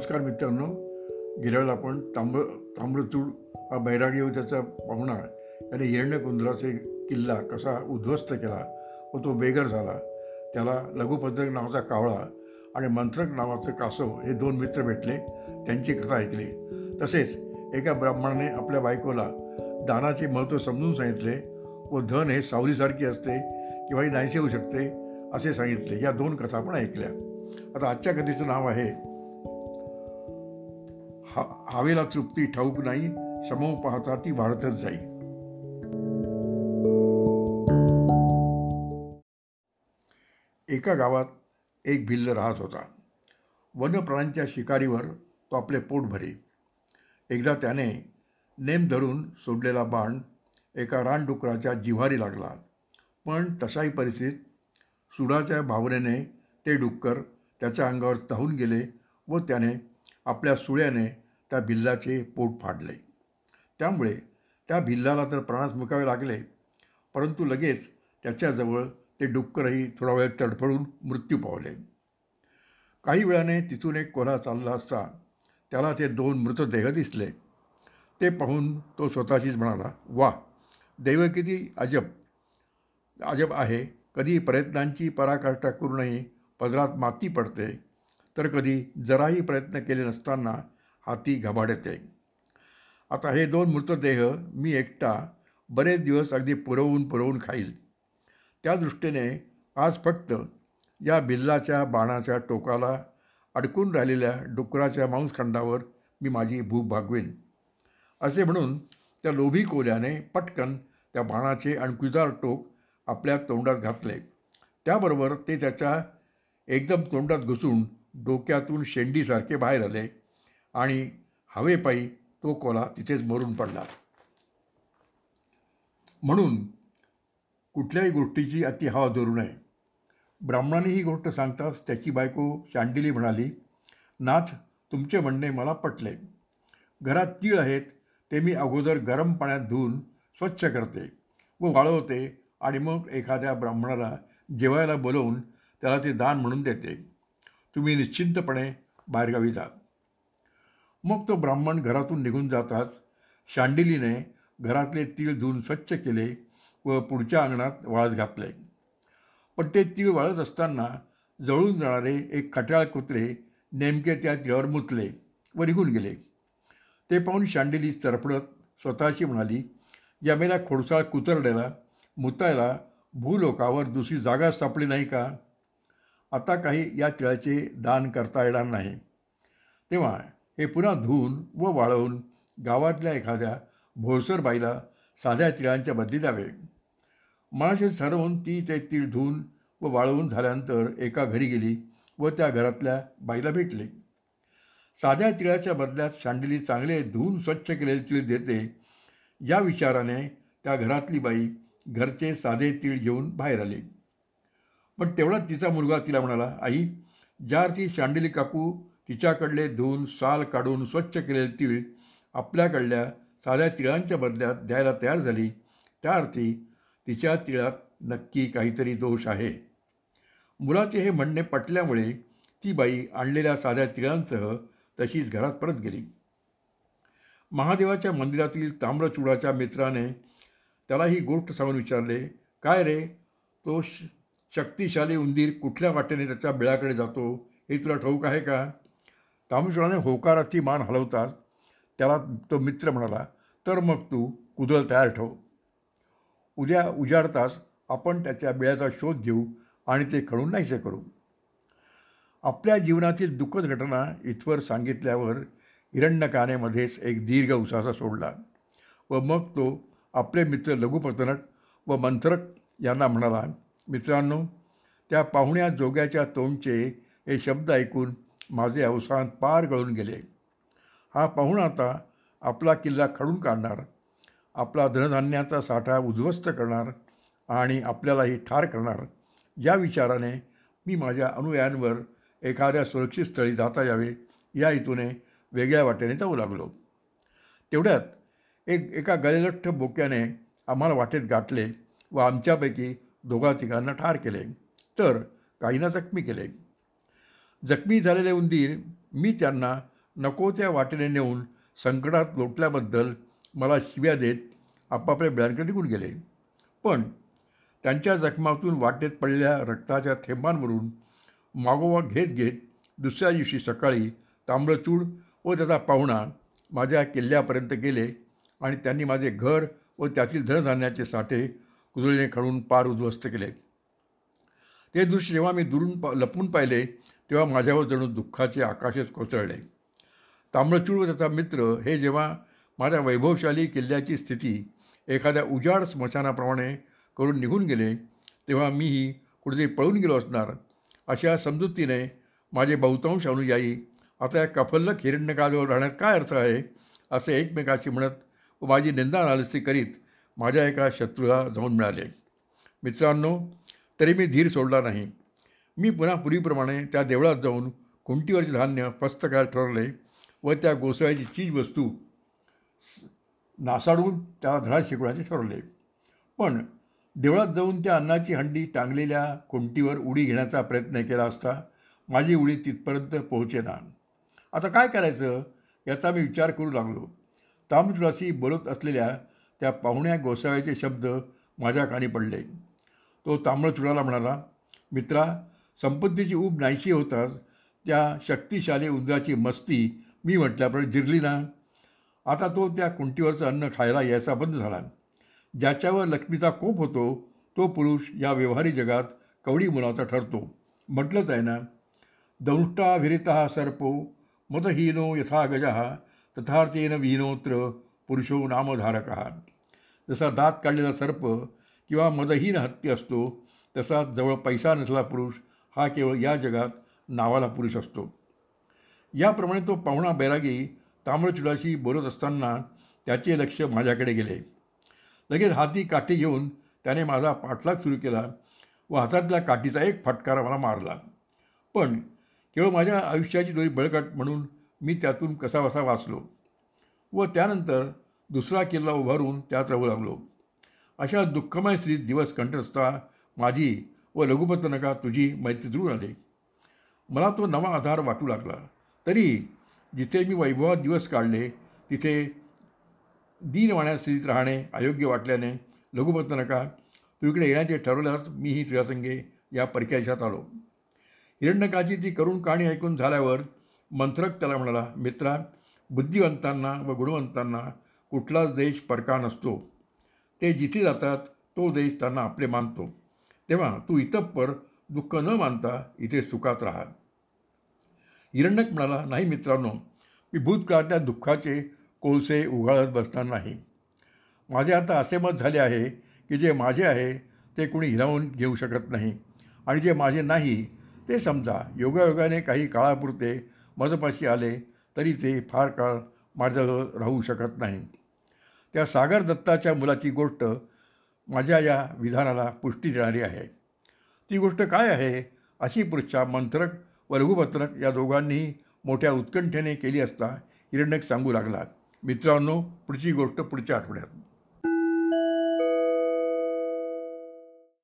नमस्कार मित्रांनो. गेल्या वेळेला आपण तांब्र ताम्रचूड हा बैरागी व त्याचा पाहुणा याने हिरण्यकुंद्राचे किल्ला कसा उद्ध्वस्त केला व तो बेघर झाला त्याला लघुपत्रक नावाचा कावळा आणि मंत्रक नावाचं कासव हे दोन मित्र भेटले त्यांची कथा ऐकली. तसेच एका ब्राह्मणाने आपल्या बायकोला दानाचे महत्त्व समजून सांगितले व धन हे सावलीसारखी असते किंवा ही नाहीसे होऊ शकते असे सांगितले. या दोन कथा आपण ऐकल्या. आता आजच्या कथेचं नाव आहे हा हवेला तृप्ती ठाऊक नाही समोर पाहता ती वाढतच जाई. एका गावात एक भिल्ल राहत होता. वनप्राण्यांच्या शिकारीवर तो आपले पोट भरे. एकदा त्याने नेम धरून सोडलेला बाण एका रानडुकराच्या जिव्हारी लागला. पण तशाही परिस्थितीत सुडाच्या भावनेने ते डुक्कर त्याच्या अंगावर तहून गेले व त्याने आपल्या सुळ्याने त्या भिल्लाचे पोट फाडले. त्यामुळे त्या भिल्लाला तर प्राणास मुकावे लागले परंतु लगेच त्याच्याजवळ ते डुक्करही थोडा वेळ तडफडून मृत्यू पावले. काही वेळाने तिथून एक कोल्हा चालला असता त्याला ते दोन मृतदेह दिसले. ते पाहून तो स्वतःशीच म्हणाला वा दैव किती अजब अजब आहे. कधी प्रयत्नांची पराकाष्ठा करूनही पदरात माती पडते. तर कधी जराही प्रयत्न केले नसताना हाती घबाडते आता हे दोन मृतदेह मी एकटा बरेच दिवस अगदी पुरवून पुरवून खाईल. त्या दृष्टीने आज फक्त या बिल्लाच्या बाणाच्या टोकाला अडकून राहिलेल्या डुकराच्या मांसखंडावर मी माझी भूक भागवेन. असे म्हणून त्या लोभी कोल्याने पटकन त्या बाणाचे अणकुजार टोक आपल्या तोंडात घातले. त्याबरोबर ते त्याच्या एकदम तोंडात घुसून डोक्यातून शेंडीसारखे बाहेर आले आणि हवेपायी तो कोला तिथेच मरून पडला. म्हणून कुठल्याही गोष्टीची अति हवा धरू नये. ब्राह्मणाने ही गोष्ट सांगताच त्याची बायको शांडिली म्हणाली नाथ तुमचे म्हणणे मला पटले. घरात तीळ आहेत ते मी अगोदर गरम पाण्यात धुवून स्वच्छ करते व वाळवते आणि मग एखाद्या ब्राह्मणाला जेवायला बोलवून त्याला ते दान म्हणून देते. तुम्ही निश्चिंतपणे बाहेरगावी जा. मग तो ब्राह्मण घरातून निघून जाताच शांडिलीने घरातले तीळ धुवून स्वच्छ केले व पुढच्या अंगणात वाळत घातले. पण ते तीळ वाळत असताना जळून जाणारे एक खट्याळ कुत्रे नेमके त्या तिळावर मुतले व निघून गेले. ते पाहून शांडिली चरफडत स्वतःशी म्हणाली या मेला खोडसाळ कुतरड्याला मुतायला भूलोकावर दुसरी जागा सापडली नाही का? आता काही या तिळाचे दान करता येणार नाही. तेव्हा हे पुन्हा धुवून व वाळवून गावातल्या एखाद्या भोळसर बाईला साध्या तिळांच्या बदली द्यावे. मनाशीच ठरवून ती ते तीळ धुवून व वाळवून झाल्यानंतर एका घरी गेली व त्या घरातल्या बाईला भेटली. साध्या तिळाच्या बदल्यात सांडली चांगले धुवून स्वच्छ केलेले तीळ देते. या विचाराने त्या घरातली बाई घरचे साधे तीळ घेऊन बाहेर आली. पण तेवढाच तिचा मुलगा तिला म्हणाला आई ज्या अर्थी शांडिली काकू तिच्याकडले धुवून साल काढून स्वच्छ केलेले तीळ आपल्याकडल्या साध्या तिळांच्या बदल्यात द्यायला तयार झाली त्या अर्थी तिच्या तिळात नक्की काहीतरी दोष आहे. मुलाचे हे म्हणणे पटल्यामुळे ती बाई आणलेल्या साध्या तिळांसह तशीच घरात परत गेली. महादेवाच्या मंदिरातील ताम्रचूडाच्या मित्राने त्याला ही गोष्ट सांगून विचारले काय रे तो श शक्तिशाली उंदीर कुठल्या वाटेने त्याच्या बिळाकडे जातो हे तुला ठाऊक आहे का? ताम्रचूडाने होकारार्थी मान हलवतात. त्याला तो मित्र म्हणाला तर मग तू कुदळ तयार ठेव. उद्या उजाडताच आपण त्याच्या बिळाचा शोध घेऊ आणि ते खडून नाहीसे करू. आपल्या जीवनातील दुःखद घटना इथवर सांगितल्यावर हिरण्यकानेमध्येच एक दीर्घ उसासा सोडला व मग तो आपले मित्र लघुपतनट व मंत्रक यांना म्हणाला मित्रांनो त्या पाहुण्या जोग्याच्या तोंडचे हे शब्द ऐकून माझे अवसान पार गळून गेले. हा पाहुणा आता आपला किल्ला खडून काढणार आपला धनधान्याचा साठा उद्ध्वस्त करणार आणि आपल्यालाही ठार करणार या विचाराने मी माझ्या अनुयायांवर एखाद्या सुरक्षित स्थळी जाता यावे या हेतूने वेगळ्या वाटेने जाऊ लागलो. तेवढ्यात एक एका गलेलठ्ठ बोक्याने आम्हाला वाटेत गाठले व आमच्यापैकी दोघा तिघांना ठार केले. तर काहींना जखमी केले. जखमी झालेले उंदीर मी त्यांना नको त्या वाटेने नेऊन संकटात लोटल्याबद्दल मला शिव्या देत आपापल्या बिळांकडे निघून गेले. पण त्यांच्या जखमातून वाटेत पडलेल्या रक्ताच्या थेंबांवरून मागोवा घेत घेत दुसऱ्या दिवशी सकाळी ताम्रचूड व त्याचा पाहुणा माझ्या किल्ल्यापर्यंत गेले आणि त्यांनी माझे घर व त्यातील धनधान्याचे साठे कुदळीने खळून पार उद्ध्वस्त केले. ते दृश्य जेव्हा मी दुरून पा लपून पाहिले तेव्हा माझ्यावर जणू दुःखाचे आकाशच कोसळले. तांबळचूळ व त्याचा मित्र हे जेव्हा माझ्या वैभवशाली किल्ल्याची स्थिती एखाद्या उजाड स्मशानाप्रमाणे करून निघून गेले तेव्हा मीही कुठेतरी पळून गेलो असणार अशा समजुतीने माझे बहुतांश अनुयायी आता या कफल्लक हिरण्यकाजवळ राहण्यात काय अर्थ आहे असे एकमेकाशी म्हणत व माझी निंदा नालसी करीत माझ्या एका शत्रूला जाऊन मिळाले. मित्रांनो तरी मी धीर सोडला नाही. मी पुन्हा पूर्वीप्रमाणे त्या देवळात जाऊन कुंटीवरचे धान्य फस्त ठरवले व त्या गोसाळ्याची चीजवस्तू नासाडून त्याला धडा शिकवण्याचे ठरवले. पण देवळात जाऊन त्या अन्नाची हंडी टांगलेल्या कुंटीवर उडी घेण्याचा प्रयत्न केला असता माझी उडी तिथपर्यंत पोहोचेना. आता काय करायचं याचा मी विचार करू लागलो. तामचुराशी बोलत असलेल्या त्या पाहुण्या गोसाव्याचे शब्द माझ्या कानी पडले. तो तांबळचुडाला म्हणाला मित्रा संपत्तीची ऊब नाहीशी होताच त्या शक्तिशाली उंदराची मस्ती मी म्हटल्याप्रमाणे जिरली ना. आता तो त्या कुंटीवरचं अन्न खायला यायचा बंद झाला. ज्याच्यावर लक्ष्मीचा कोप होतो तो पुरुष या व्यवहारी जगात कवडी मुलाचा ठरतो. म्हटलंच आहे ना दंष्टा विरिता सर्पो मतहीनो यथा गजः तथार्थेन विहीनोत्र पुरुषो नामधारक. जसा दात काढलेला सर्प किंवा मदहीन हत्ती असतो तसा जवळ पैसा नसला पुरुष हा केवळ या जगात नावाला पुरुष असतो. याप्रमाणे तो पाहुणा बैरागी ताम्रचुडाशी बोलत असताना त्याचे लक्ष माझ्याकडे गेले. लगेच हाती काठी घेऊन त्याने माझा पाठलाग सुरू केला व हातातल्या काठीचा एक फटकारा मला मारला. पण केवळ माझ्या आयुष्याची दोरी बळकट म्हणून मी त्यातून कसावसा वाचलो व त्यानंतर दुसरा किल्ला उभारून त्यात राहू लागलो. अशा दुःखमय स्त्रीत दिवस कंठस्था माझी व लघुपतनका तुझी मैत्री दृढ आले. मला तो नवा आधार वाटू लागला. तरी जिथे मी वैभवात दिवस काढले तिथे दीनवाण्या स्थितीत राहणे अयोग्य वाटल्याने लघुपतनका तू इकडे येण्याचे ठरवल्यास मीही तुझ्यासंगे या परक्याशात आलो. हिरण्यकाची ती करुण कहाणी ऐकून झाल्यावर मंत्रक त्याला म्हणाला मित्रा बुद्धिवंतांना व गुणवंतांना कुठलाच देश परका नसतो. ते जिथे जातात तो देश त्यांना आपले मानतो. तेव्हा तू इतप्पर दुःख न मानता इथे सुखात राहा. हिरण्यक म्हणाला नाही मित्रांनो मी भूतकाळातल्या दुःखाचे कोळसे उघाळत बसणार नाही. माझे आता असे मत झाले आहे की जे माझे आहे ते कुणी हिरावून घेऊ शकत नाही. आणि जे माझे नाही ते समजा योगायोगाने काही काळापुरते मजपाशी आले तरी ते फार काळ माझ्याजवळ राहू शकत नाही. त्या सागर दत्ताच्या मुलाची गोष्ट माझ्या या विधानाला पुष्टी देणारी आहे. ती गोष्ट काय आहे? अशी पृच्छा मंत्रक व लघुपत्रक या दोघांनीही मोठ्या उत्कंठेने केली असता हिरण्यक सांगू लागला मित्रांनो पुढची गोष्ट पुढच्या आठवड्यात.